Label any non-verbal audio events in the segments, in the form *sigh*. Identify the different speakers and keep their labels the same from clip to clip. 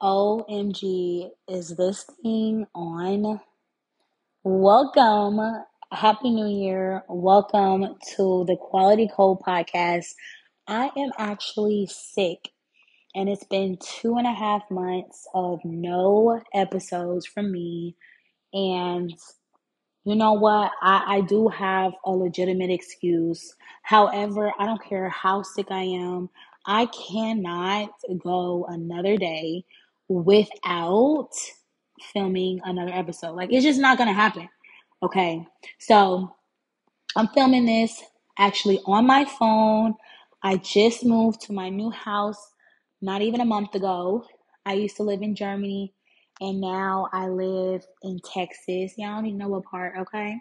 Speaker 1: OMG, is this thing on? Welcome. Happy New Year. Welcome to the Quality Code Podcast. I am actually sick, and it's been two and a half months of no episodes from me. And you know what? I, I do have a legitimate excuse. However, I don't care how sick I am, I cannot go another day without filming another episode. Like, it's just not going to happen. Okay. So, I'm filming this actually on my phone. I just moved to my new house not even a month ago. I used to live in Germany and now I live in Texas. Y'all don't even know what part, okay?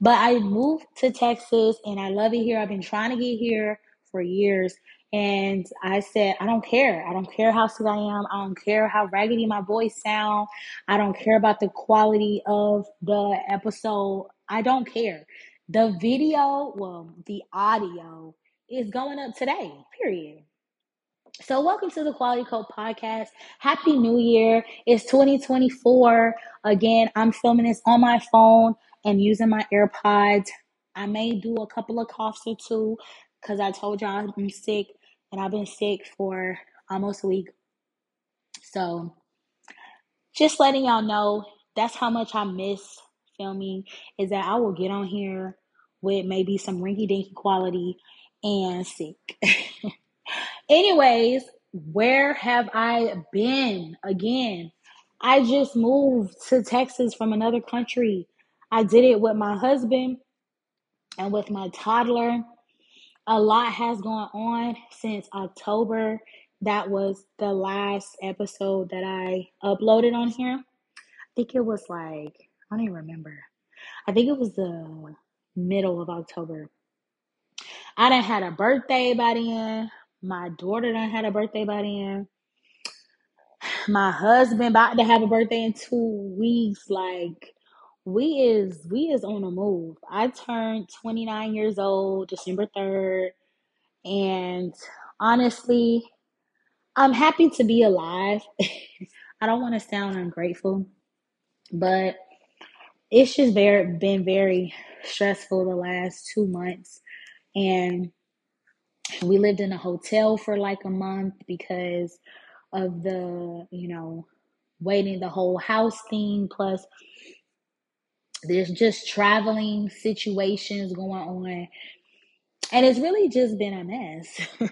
Speaker 1: But I moved to Texas and I love it here. I've been trying to get here for years. And I said, I don't care. I don't care how sick I am. I don't care how raggedy my voice sound. I don't care about the quality of the episode. I don't care. The video, well, the audio is going up today, period. So, welcome to the Quality Code Podcast. Happy New Year. It's 2024. Again, I'm filming this on my phone and using my AirPods. I may do a couple of coughs or two because I told y'all I'm sick and I've been sick for almost a week. So, just letting y'all know that's how much I miss filming is that I will get on here with maybe some rinky dinky quality and sick. *laughs* Anyways, where have I been? Again, I just moved to Texas from another country. I did it with my husband and with my toddler. A lot has gone on since October. That was the last episode that I uploaded on here. I think it was like, I don't even remember. I think it was the middle of October. I done had a birthday by then. My daughter done had a birthday by then. My husband about to have a birthday in two weeks. Like we is we is on a move. I turned 29 years old December 3rd. And honestly, I'm happy to be alive. *laughs* I don't want to sound ungrateful, but it's just very been very stressful the last two months. And we lived in a hotel for like a month because of the, you know, waiting the whole house thing. Plus, there's just traveling situations going on. And it's really just been a mess. *laughs*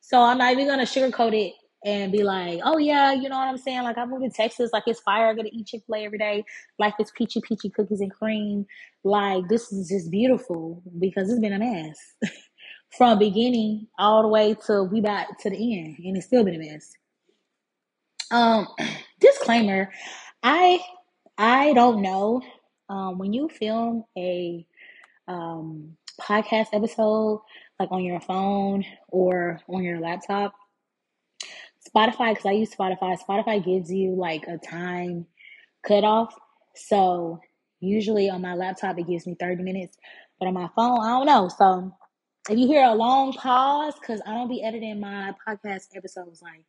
Speaker 1: so I'm not even going to sugarcoat it and be like, oh yeah, you know what I'm saying? Like I moved to Texas, like it's fire. I get to eat Chick Fil A every day. Life is peachy peachy cookies and cream. Like this is just beautiful because it's been a mess *laughs* from beginning all the way to we got to the end, and it's still been a mess. Um, *clears throat* disclaimer: I I don't know um, when you film a um, podcast episode like on your phone or on your laptop. Spotify, because I use Spotify, Spotify gives you like a time cutoff. So usually on my laptop, it gives me 30 minutes, but on my phone, I don't know. So if you hear a long pause, because I don't be editing my podcast episodes like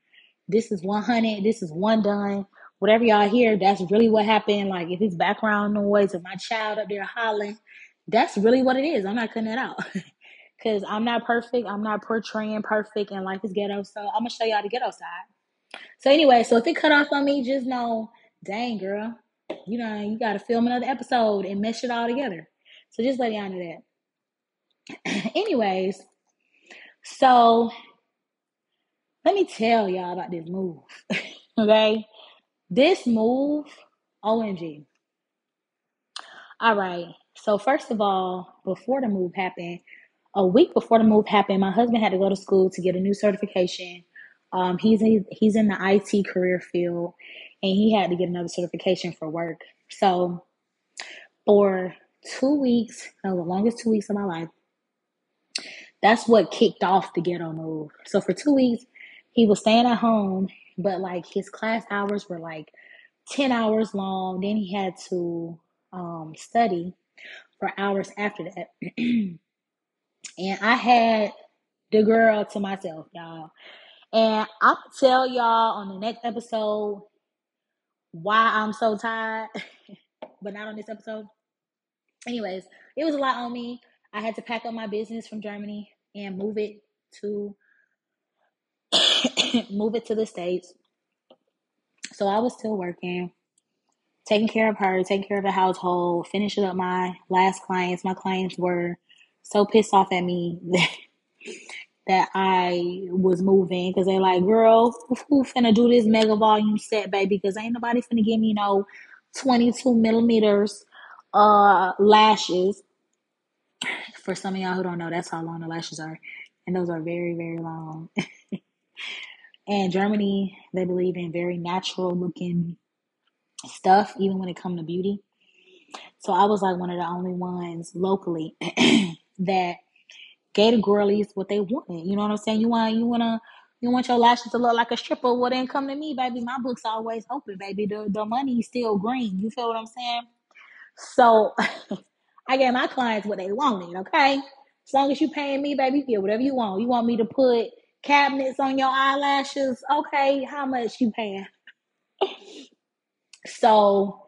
Speaker 1: this is 100, this is one done. Whatever y'all hear, that's really what happened. Like if it's background noise, if my child up there hollering, that's really what it is. I'm not cutting it out. *laughs* Cause I'm not perfect. I'm not portraying perfect and life is ghetto. So I'm gonna show y'all the ghetto side. So anyway, so if it cut off on me, just know, dang girl, you know, you gotta film another episode and mesh it all together. So just let y'all know that. *clears throat* Anyways, so let me tell y'all about this move. *laughs* okay? This move, OMG. All right. So first of all, before the move happened, a week before the move happened, my husband had to go to school to get a new certification. Um, he's he's in the IT career field, and he had to get another certification for work. So for two weeks, no, the longest two weeks of my life, that's what kicked off the ghetto move. So for two weeks, he was staying at home, but like his class hours were like ten hours long. Then he had to um, study for hours after that. *clears throat* and I had the girl to myself, y'all. And I'll tell y'all on the next episode why I'm so tired, *laughs* but not on this episode. Anyways, it was a lot on me. I had to pack up my business from Germany and move it to *laughs* move it to the States. So I was still working, taking care of her, taking care of the household, finishing up my last clients. My clients were so pissed off at me that, *laughs* that I was moving because they're like, girl, who finna do this mega volume set, baby? Because ain't nobody finna give me no 22 millimeters uh lashes. For some of y'all who don't know, that's how long the lashes are. And those are very, very long. *laughs* and Germany, they believe in very natural looking stuff, even when it comes to beauty. So I was like one of the only ones locally *clears throat* that gave the girlies what they wanted. You know what I'm saying? You want you wanna you want your lashes to look like a stripper, well then come to me, baby. My book's always open, baby. The the money's still green. You feel what I'm saying? So *laughs* I gave my clients what they wanted, okay? As long as you paying me, baby, you get whatever you want. You want me to put cabinets on your eyelashes? Okay, how much you paying? So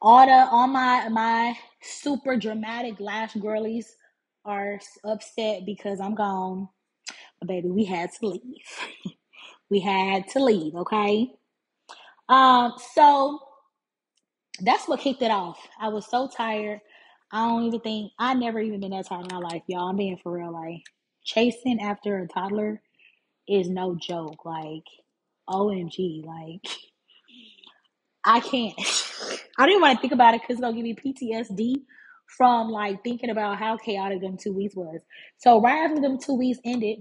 Speaker 1: all the all my my super dramatic lash girlies are upset because I'm gone. But baby, we had to leave. *laughs* we had to leave, okay? Um, so that's what kicked it off. I was so tired. I don't even think I never even been that tired in my life, y'all. I'm being for real. Like chasing after a toddler is no joke. Like, OMG, like I can't. *laughs* I didn't want to think about it because it's gonna give me PTSD from like thinking about how chaotic them two weeks was. So right after them two weeks ended,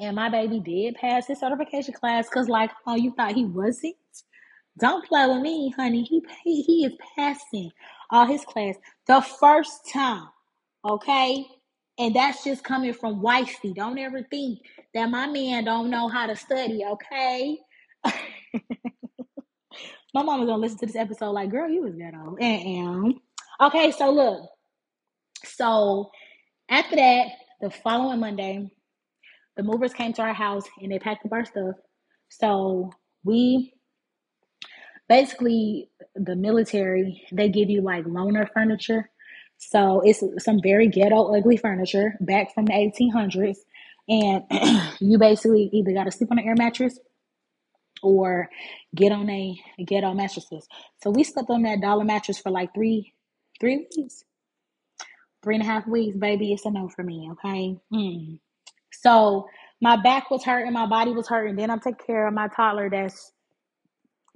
Speaker 1: and my baby did pass his certification class, cause like, oh, you thought he wasn't? Don't play with me, honey. He he, he is passing all his class the first time, okay? And that's just coming from wifey. Don't ever think that my man don't know how to study, okay? *laughs* my mama's gonna listen to this episode like, girl, you was that old. And okay, so look. So after that, the following Monday, the movers came to our house and they packed up our stuff. So we basically the military, they give you like loaner furniture. So it's some very ghetto, ugly furniture back from the 1800s. And *clears throat* you basically either got to sleep on an air mattress or get on a get on mattresses. So we slept on that dollar mattress for like three three weeks. Three and a half weeks, baby. It's a no for me, okay? Mm. So my back was hurting, my body was hurting. Then I'm taking care of my toddler that's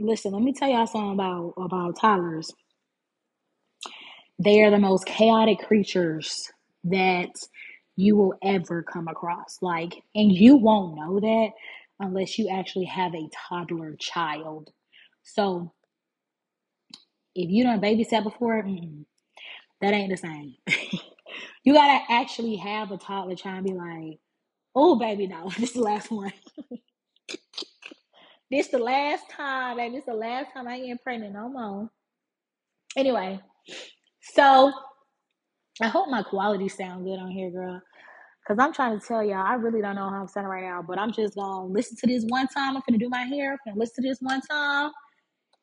Speaker 1: listen, let me tell y'all something about about toddlers. They are the most chaotic creatures that you will ever come across. Like, and you won't know that unless you actually have a toddler child. So, if you don't babysat before, that ain't the same. *laughs* you gotta actually have a toddler child and be like, oh, baby, no, *laughs* this is the last one. *laughs* this the last time, baby. This the last time I ain't pregnant no more. Anyway, so I hope my quality sound good on here, girl. Cause I'm trying to tell y'all, I really don't know how I'm sounding right now, but I'm just gonna listen to this one time. I'm gonna do my hair. I'm gonna listen to this one time,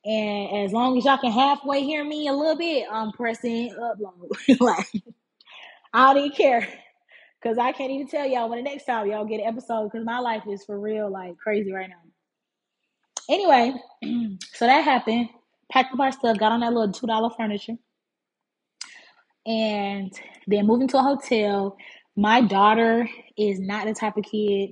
Speaker 1: and as long as y'all can halfway hear me a little bit, I'm pressing upload. *laughs* like I don't even care, cause I can't even tell y'all when the next time y'all get an episode. Cause my life is for real, like crazy right now. Anyway, *clears throat* so that happened. Packed up our stuff, got on that little two dollar furniture, and then moving to a hotel my daughter is not the type of kid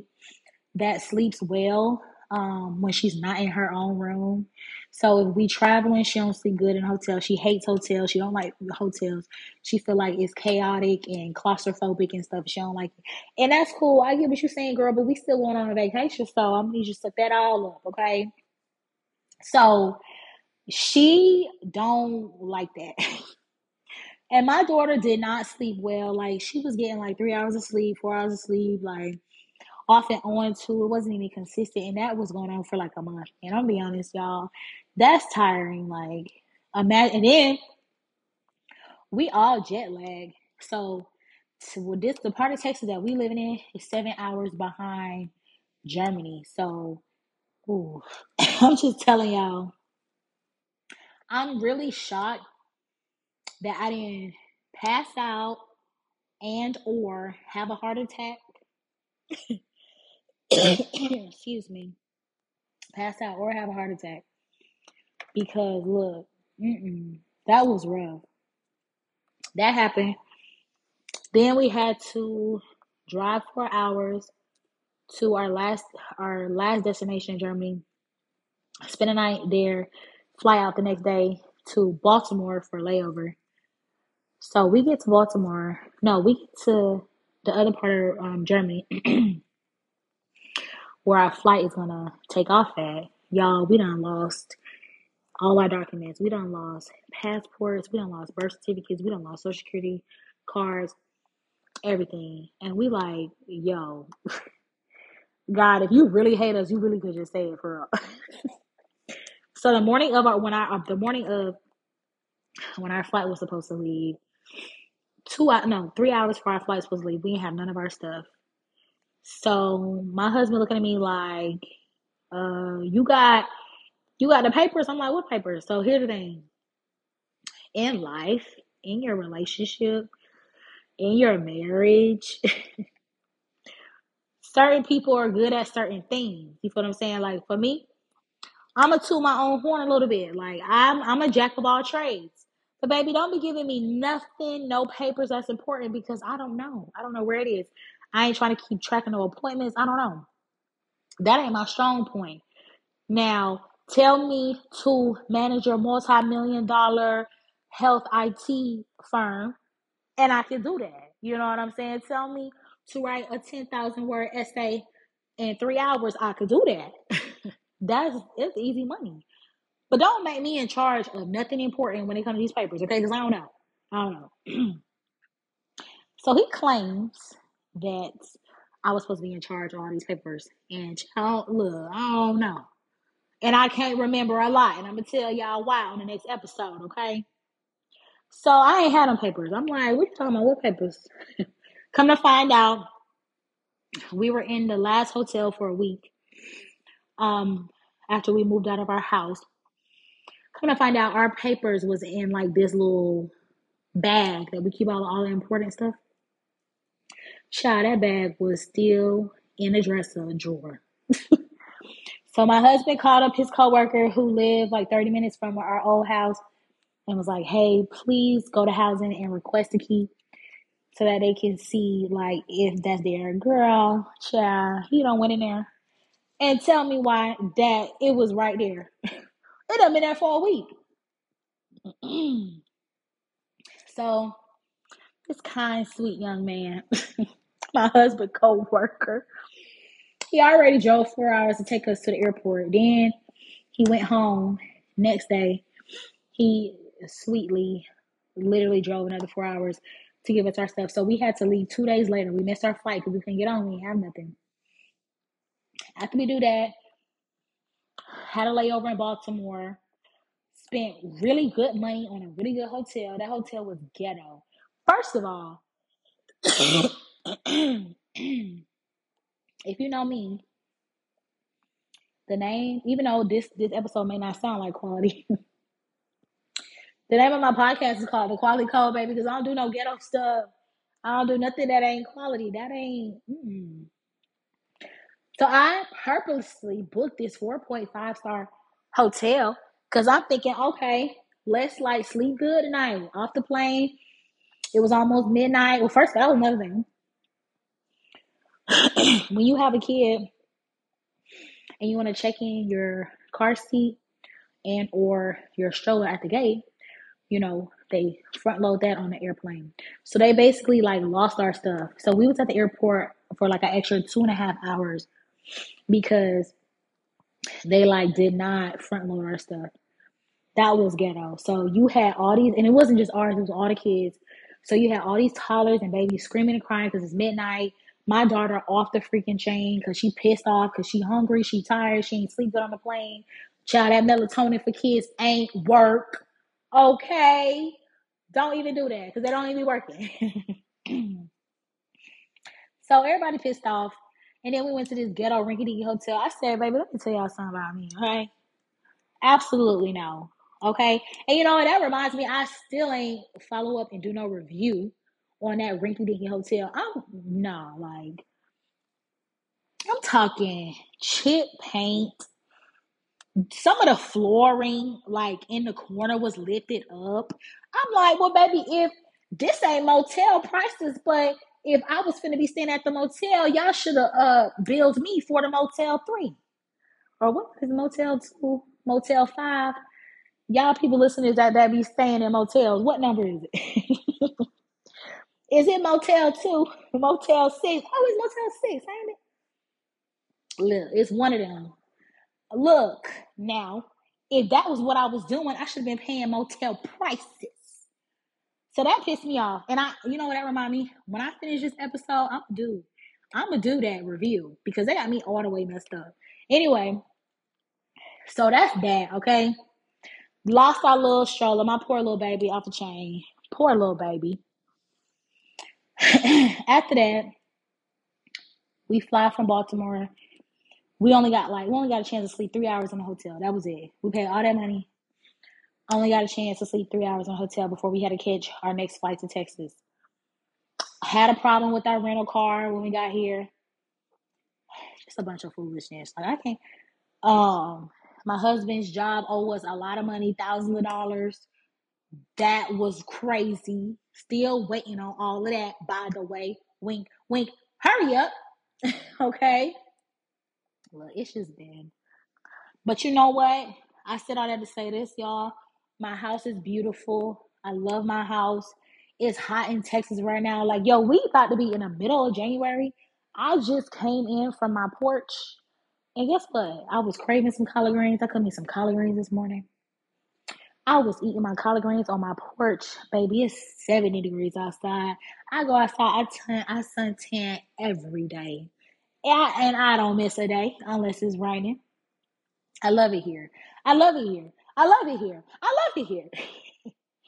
Speaker 1: that sleeps well um, when she's not in her own room. So if we traveling, she don't sleep good in hotels. She hates hotels. She don't like hotels. She feel like it's chaotic and claustrophobic and stuff. She don't like it. And that's cool. I get what you're saying, girl, but we still going on a vacation. So I'm gonna need you to set that all up, okay? So she don't like that. *laughs* And my daughter did not sleep well. Like she was getting like three hours of sleep, four hours of sleep, like off and on too. It wasn't even consistent, and that was going on for like a month. And I'll be honest, y'all, that's tiring. Like imagine, and then we all jet lag. So, so this the part of Texas that we living in is seven hours behind Germany. So, ooh, *laughs* I'm just telling y'all, I'm really shocked that I didn't pass out and or have a heart attack. *coughs* Excuse me, pass out or have a heart attack because look, that was rough. That happened. Then we had to drive four hours to our last our last destination, in Germany. Spend a night there, fly out the next day to Baltimore for layover. So we get to Baltimore. No, we get to the other part of um, Germany *clears throat* where our flight is gonna take off at. Y'all, we done lost all our documents. We done lost passports. We done lost birth certificates. We done lost social security cards, everything. And we like, yo, *laughs* God, if you really hate us, you really could just say it for real. *laughs* so the morning of our when I the morning of when our flight was supposed to leave, two no three hours before our flight supposed we didn't have none of our stuff. So my husband looking at me like, uh, you got you got the papers? I'm like, what papers? So here's the thing. In life, in your relationship, in your marriage, *laughs* certain people are good at certain things. You feel what I'm saying? Like for me, I'm a to my own horn a little bit. Like I'm I'm a jack of all trades. But baby, don't be giving me nothing, no papers that's important because I don't know. I don't know where it is. I ain't trying to keep track of no appointments. I don't know. That ain't my strong point. Now, tell me to manage your multi-million dollar health IT firm, and I can do that. You know what I'm saying? Tell me to write a 10,000 word essay in three hours, I could do that. *laughs* That's it's easy money. But don't make me in charge of nothing important when it comes to these papers, okay? Because I don't know. I don't know. *clears throat* so he claims that I was supposed to be in charge of all these papers. And child, look, I don't know. And I can't remember a lot. And I'm going to tell y'all why on the next episode, okay? So I ain't had them papers. I'm like, what you talking about? What papers? *laughs* Come to find out, we were in the last hotel for a week. Um, after we moved out of our house. Come to find out, our papers was in like this little bag that we keep all all the important stuff. Child, that bag was still in the dresser drawer. *laughs* so my husband called up his coworker who lived like 30 minutes from our old house and was like, hey, please go to housing and request a key so that they can see like if that's their girl, child. He don't went in there and tell me why that it was right there. *laughs* it had been there for a week. *clears throat* so this kind, sweet young man, *laughs* my husband co-worker, he already drove four hours to take us to the airport. Then he went home. Next day, he sweetly, literally drove another four hours to give us our stuff. So we had to leave two days later. We missed our flight because we couldn't get on. We didn't have nothing. After we do that, had a layover in Baltimore. Spent really good money on a really good hotel. That hotel was ghetto. First of all, *clears throat* if you know me, the name, even though this this episode may not sound like quality, *laughs* the name of my podcast is called The Quality Code, baby, because I don't do no ghetto stuff. I don't do nothing that ain't quality. That ain't. Mm. So I purposely booked this 4.5 star hotel because I'm thinking, okay, let's like sleep good tonight. Off the plane, it was almost midnight. Well, first, that was another *clears throat* thing. when you have a kid and you want to check in your car seat and or your stroller at the gate, you know, they front load that on the airplane. So they basically like lost our stuff. So we was at the airport for like an extra two and a half hours because they like did not front load our stuff. That was ghetto. So you had all these, and it wasn't just ours; it was all the kids. So you had all these toddlers and babies screaming and crying because it's midnight. My daughter off the freaking chain because she pissed off because she hungry, she tired, she ain't sleep good on the plane. Child, that melatonin for kids ain't work. Okay, don't even do that because they don't even be working. *clears throat* so everybody pissed off. And then we went to this ghetto rinky dinky hotel. I said, baby, let me tell y'all something about me, okay? Absolutely no. Okay. And you know what? That reminds me, I still ain't follow up and do no review on that rinky dinky hotel. I'm no, like, I'm talking chip paint. Some of the flooring, like in the corner, was lifted up. I'm like, well, baby, if this ain't motel prices, but if I was finna be staying at the motel, y'all should have uh billed me for the motel three. Or what is motel two? Motel five? Y'all people listeners that, that be staying in motels, what number is it? *laughs* is it motel two? Motel six? Oh, it's motel six, ain't it? Look, it's one of them. Look, now, if that was what I was doing, I should have been paying motel prices. So that pissed me off. And I, you know what that remind me? When I finish this episode, I'm do, I'm gonna do that review because they got me all the way messed up. Anyway, so that's that, okay? Lost our little stroller, my poor little baby off the chain. Poor little baby. *clears throat* After that, we fly from Baltimore. We only got like we only got a chance to sleep three hours in the hotel. That was it. We paid all that money. Only got a chance to sleep three hours in a hotel before we had to catch our next flight to Texas. Had a problem with our rental car when we got here. Just a bunch of foolishness. Like I can't. Um, my husband's job owed us a lot of money, thousands of dollars. That was crazy. Still waiting on all of that. By the way, wink, wink. Hurry up. *laughs* okay. Well, it's just been. But you know what? I said all that to say this, y'all. My house is beautiful. I love my house. It's hot in Texas right now. Like, yo, we about to be in the middle of January. I just came in from my porch. And guess what? I was craving some collard greens. I cooked me some collard greens this morning. I was eating my collard greens on my porch, baby. It's 70 degrees outside. I go outside, I turn, I suntan every day. Yeah, and I don't miss a day unless it's raining. I love it here. I love it here. I love it here. I love it here.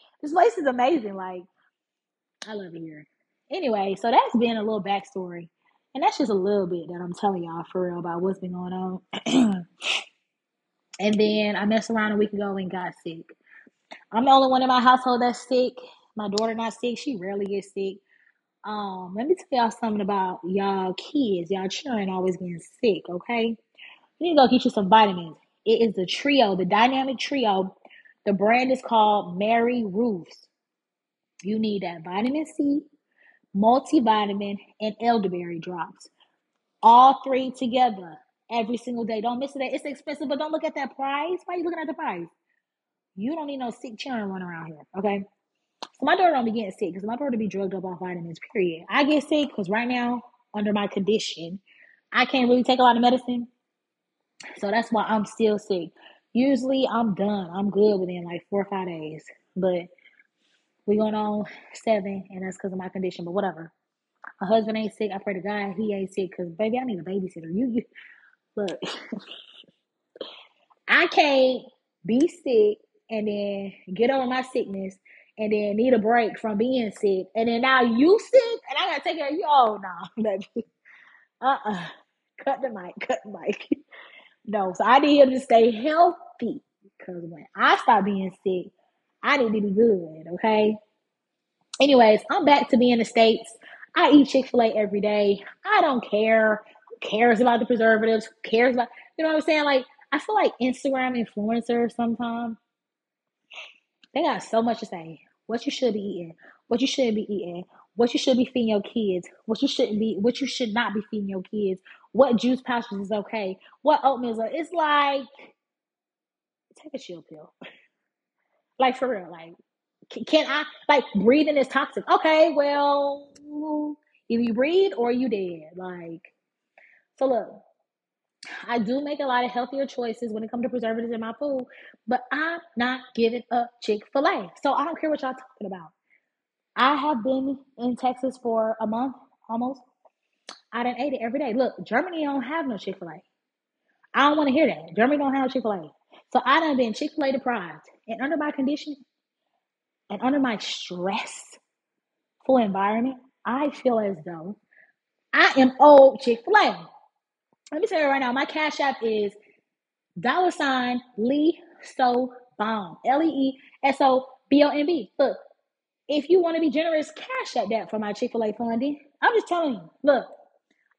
Speaker 1: *laughs* this place is amazing. Like, I love it here. Anyway, so that's been a little backstory. And that's just a little bit that I'm telling y'all for real about what's been going on. *clears throat* and then I messed around a week ago and got sick. I'm the only one in my household that's sick. My daughter not sick. She rarely gets sick. Um, let me tell y'all something about y'all kids, y'all children always getting sick, okay? You need to go get you some vitamins. It is the trio, the dynamic trio. The brand is called Mary Ruth's. You need that vitamin C, multivitamin, and elderberry drops. All three together every single day. Don't miss it. It's expensive, but don't look at that price. Why are you looking at the price? You don't need no sick children running around here, okay? So my daughter don't be getting sick because my daughter be drugged up off vitamins, period. I get sick because right now, under my condition, I can't really take a lot of medicine. So that's why I'm still sick. Usually I'm done. I'm good within like four or five days. But we going on seven, and that's because of my condition. But whatever. My husband ain't sick. I pray to God he ain't sick because baby, I need a babysitter. You, you look. *laughs* I can't be sick and then get over my sickness and then need a break from being sick. And then now you sick and I gotta take care of you. Oh no, *laughs* baby. Uh-uh. Cut the mic, cut the mic. *laughs* no, so I need him to stay healthy. Cause when I start being sick, I need to be good, okay? Anyways, I'm back to being in the States. I eat Chick-fil-A every day. I don't care. Who cares about the preservatives? Who cares about you know what I'm saying? Like I feel like Instagram influencers sometimes they got so much to say. What you should be eating, what you shouldn't be eating, what you should be feeding your kids, what you shouldn't be, what you should not be feeding your kids, what juice pouches is okay, what oatmeal is. It's like take a chill pill. *laughs* like for real, like can I like breathing is toxic? Okay, well, either you breathe or you dead. Like so, look. I do make a lot of healthier choices when it comes to preservatives in my food, but I'm not giving up Chick fil A. So I don't care what y'all talking about. I have been in Texas for a month almost. I done ate it every day. Look, Germany don't have no Chick fil A. I don't want to hear that. Germany don't have Chick fil A. So I done been Chick fil A deprived. And under my condition and under my stressful environment, I feel as though I am old Chick fil A. Let me tell you right now, my cash app is dollar sign Lee So Bomb. L E E S O B O M B. Look, if you want to be generous, cash at that for my Chick fil A funding. I'm just telling you, look,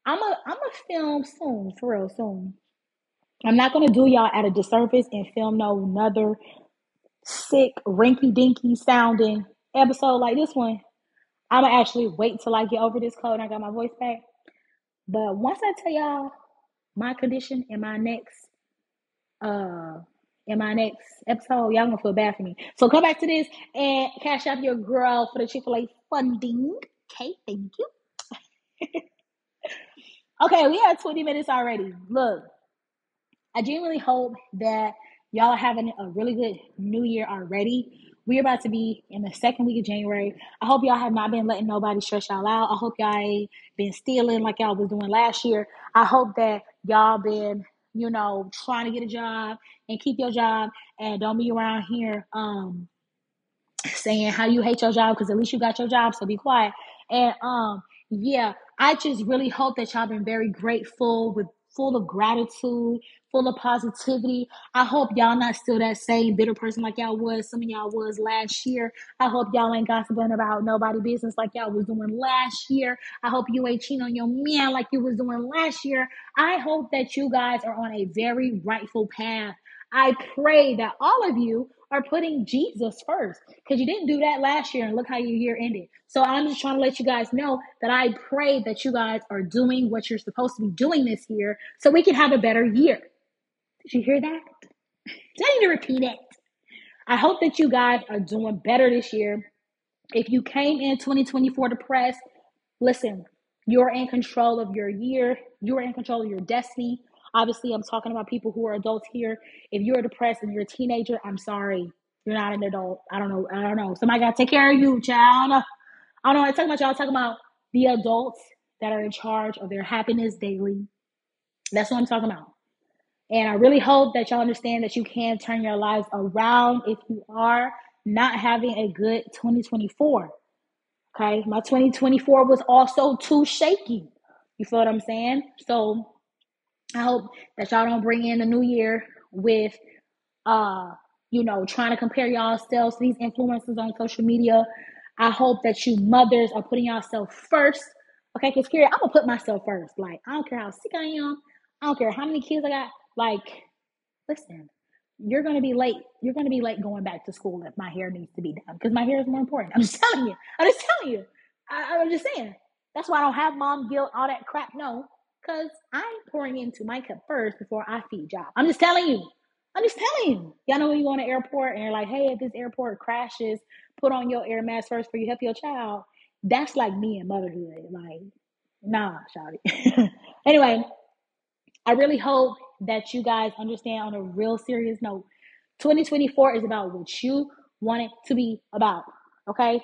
Speaker 1: I'm a I'm a film soon, for real soon. I'm not gonna do y'all at a disservice and film no another sick, rinky dinky sounding episode like this one. I'm gonna actually wait till I get over this cold and I got my voice back. But once I tell y'all my condition in my next uh in my next episode, y'all gonna feel bad for me. So come back to this and cash out your girl for the Chick-fil-A funding. Okay, thank you. *laughs* okay, we have 20 minutes already. Look, I genuinely hope that y'all are having a really good new year already. We're about to be in the second week of January. I hope y'all have not been letting nobody stress y'all out. I hope y'all ain't been stealing like y'all was doing last year. I hope that y'all been, you know, trying to get a job and keep your job and don't be around here um saying how you hate your job because at least you got your job, so be quiet. And um, yeah, I just really hope that y'all been very grateful with full of gratitude, full of positivity. I hope y'all not still that same bitter person like y'all was. Some of y'all was last year. I hope y'all ain't gossiping about nobody business like y'all was doing last year. I hope you ain't cheating on your man like you was doing last year. I hope that you guys are on a very rightful path. I pray that all of you are putting Jesus first because you didn't do that last year and look how your year ended. So I'm just trying to let you guys know that I pray that you guys are doing what you're supposed to be doing this year so we can have a better year. Did you hear that? *laughs* I need to repeat it? I hope that you guys are doing better this year. If you came in 2024 depressed, listen, you're in control of your year, you're in control of your destiny. Obviously, I'm talking about people who are adults here. If you're depressed and you're a teenager, I'm sorry. You're not an adult. I don't know. I don't know. Somebody got to take care of you, child. I don't know. I'm talking about y'all. I'm talking about the adults that are in charge of their happiness daily. That's what I'm talking about. And I really hope that y'all understand that you can turn your lives around if you are not having a good 2024. Okay. My 2024 was also too shaky. You feel what I'm saying? So I hope that y'all don't bring in the new year with uh, you know, trying to compare yourselves to these influencers on social media. I hope that you mothers are putting yourself first. Okay, because here I'm gonna put myself first. Like, I don't care how sick I am, I don't care how many kids I got. Like, listen, you're gonna be late. You're gonna be late going back to school if my hair needs to be done because my hair is more important. I'm just *laughs* telling you. I'm just telling you. I, I'm just saying. That's why I don't have mom guilt, all that crap. No, because I'm pouring into my cup first before I feed y'all. I'm just telling you. I'm just telling you. Y'all know when you go on an airport and you're like, hey, if this airport crashes, put on your air mask first for you help your child. That's like me and motherhood. Like, nah, shawty. *laughs* anyway, I really hope that you guys understand on a real serious note. 2024 is about what you want it to be about. Okay?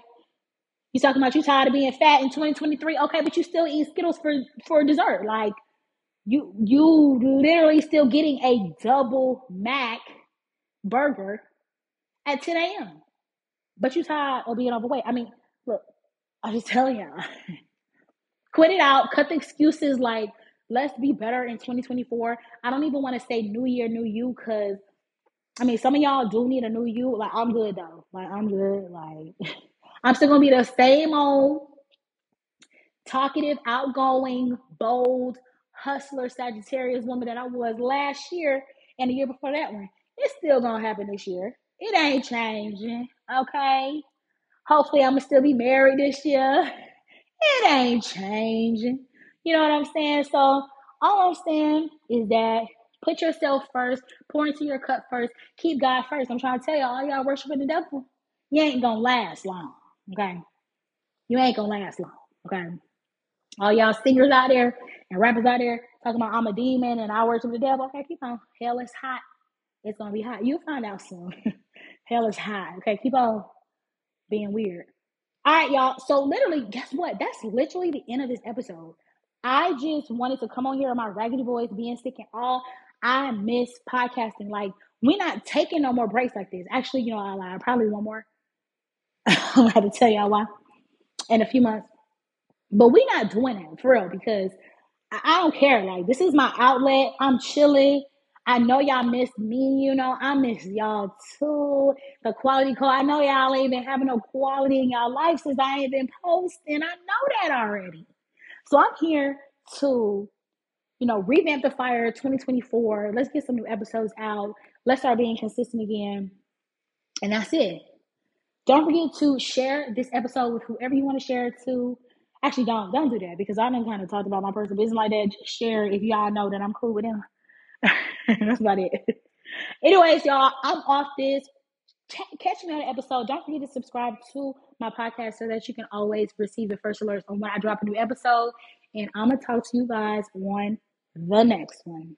Speaker 1: You talking about you tired of being fat in 2023? Okay, but you still eat Skittles for for dessert. Like you you literally still getting a double Mac burger at 10 a.m. But you tired of being overweight. I mean, look, I'm just *laughs* telling y'all. Quit it out. Cut the excuses like let's be better in 2024. I don't even want to say new year, new you, because I mean some of y'all do need a new you. Like I'm good though. Like I'm good. Like *laughs* I'm still gonna be the same old talkative, outgoing, bold, hustler Sagittarius woman that I was last year and the year before that one. It's still gonna happen this year. It ain't changing. Okay. Hopefully I'm gonna still be married this year. *laughs* It ain't changing. You know what I'm saying? So all I'm saying is that put yourself first, pour into your cup first, keep God first. I'm trying to tell y'all, all y'all worshiping the devil, you ain't gonna last long. Okay. You ain't gonna last long. Okay. All y'all singers out there and rappers out there talking about I'm a demon and I worship the devil. Okay, keep on. Hell is hot. It's gonna be hot. You'll find out soon. *laughs* Hell is hot. Okay, keep on being weird. All right, y'all. So literally, guess what? That's literally the end of this episode. I just wanted to come on here on my raggedy voice, being sick and all. I miss podcasting. Like, we're not taking no more breaks like this. Actually, you know, I lied. Probably one more. *laughs* I'm about to tell y'all why in a few months. But we're not doing that for real because I, I don't care. Like this is my outlet. I'm chilling. I know y'all miss me, you know. I miss y'all too. The quality call. I know y'all ain't been having no quality in y'all life since I ain't been posting. I know that already. So I'm here to, you know, revamp the fire 2024. Let's get some new episodes out. Let's start being consistent again. And that's it. Don't forget to share this episode with whoever you want to share it to. Actually, don't don't do that because I done kind of talked about my personal business like that. Just share if y'all know that I'm cool with them. *laughs* That's about it. Anyways, y'all, I'm off this. Catch me on the episode. Don't forget to subscribe to my podcast so that you can always receive the first alerts on when I drop a new episode. And I'm gonna talk to you guys on the next one.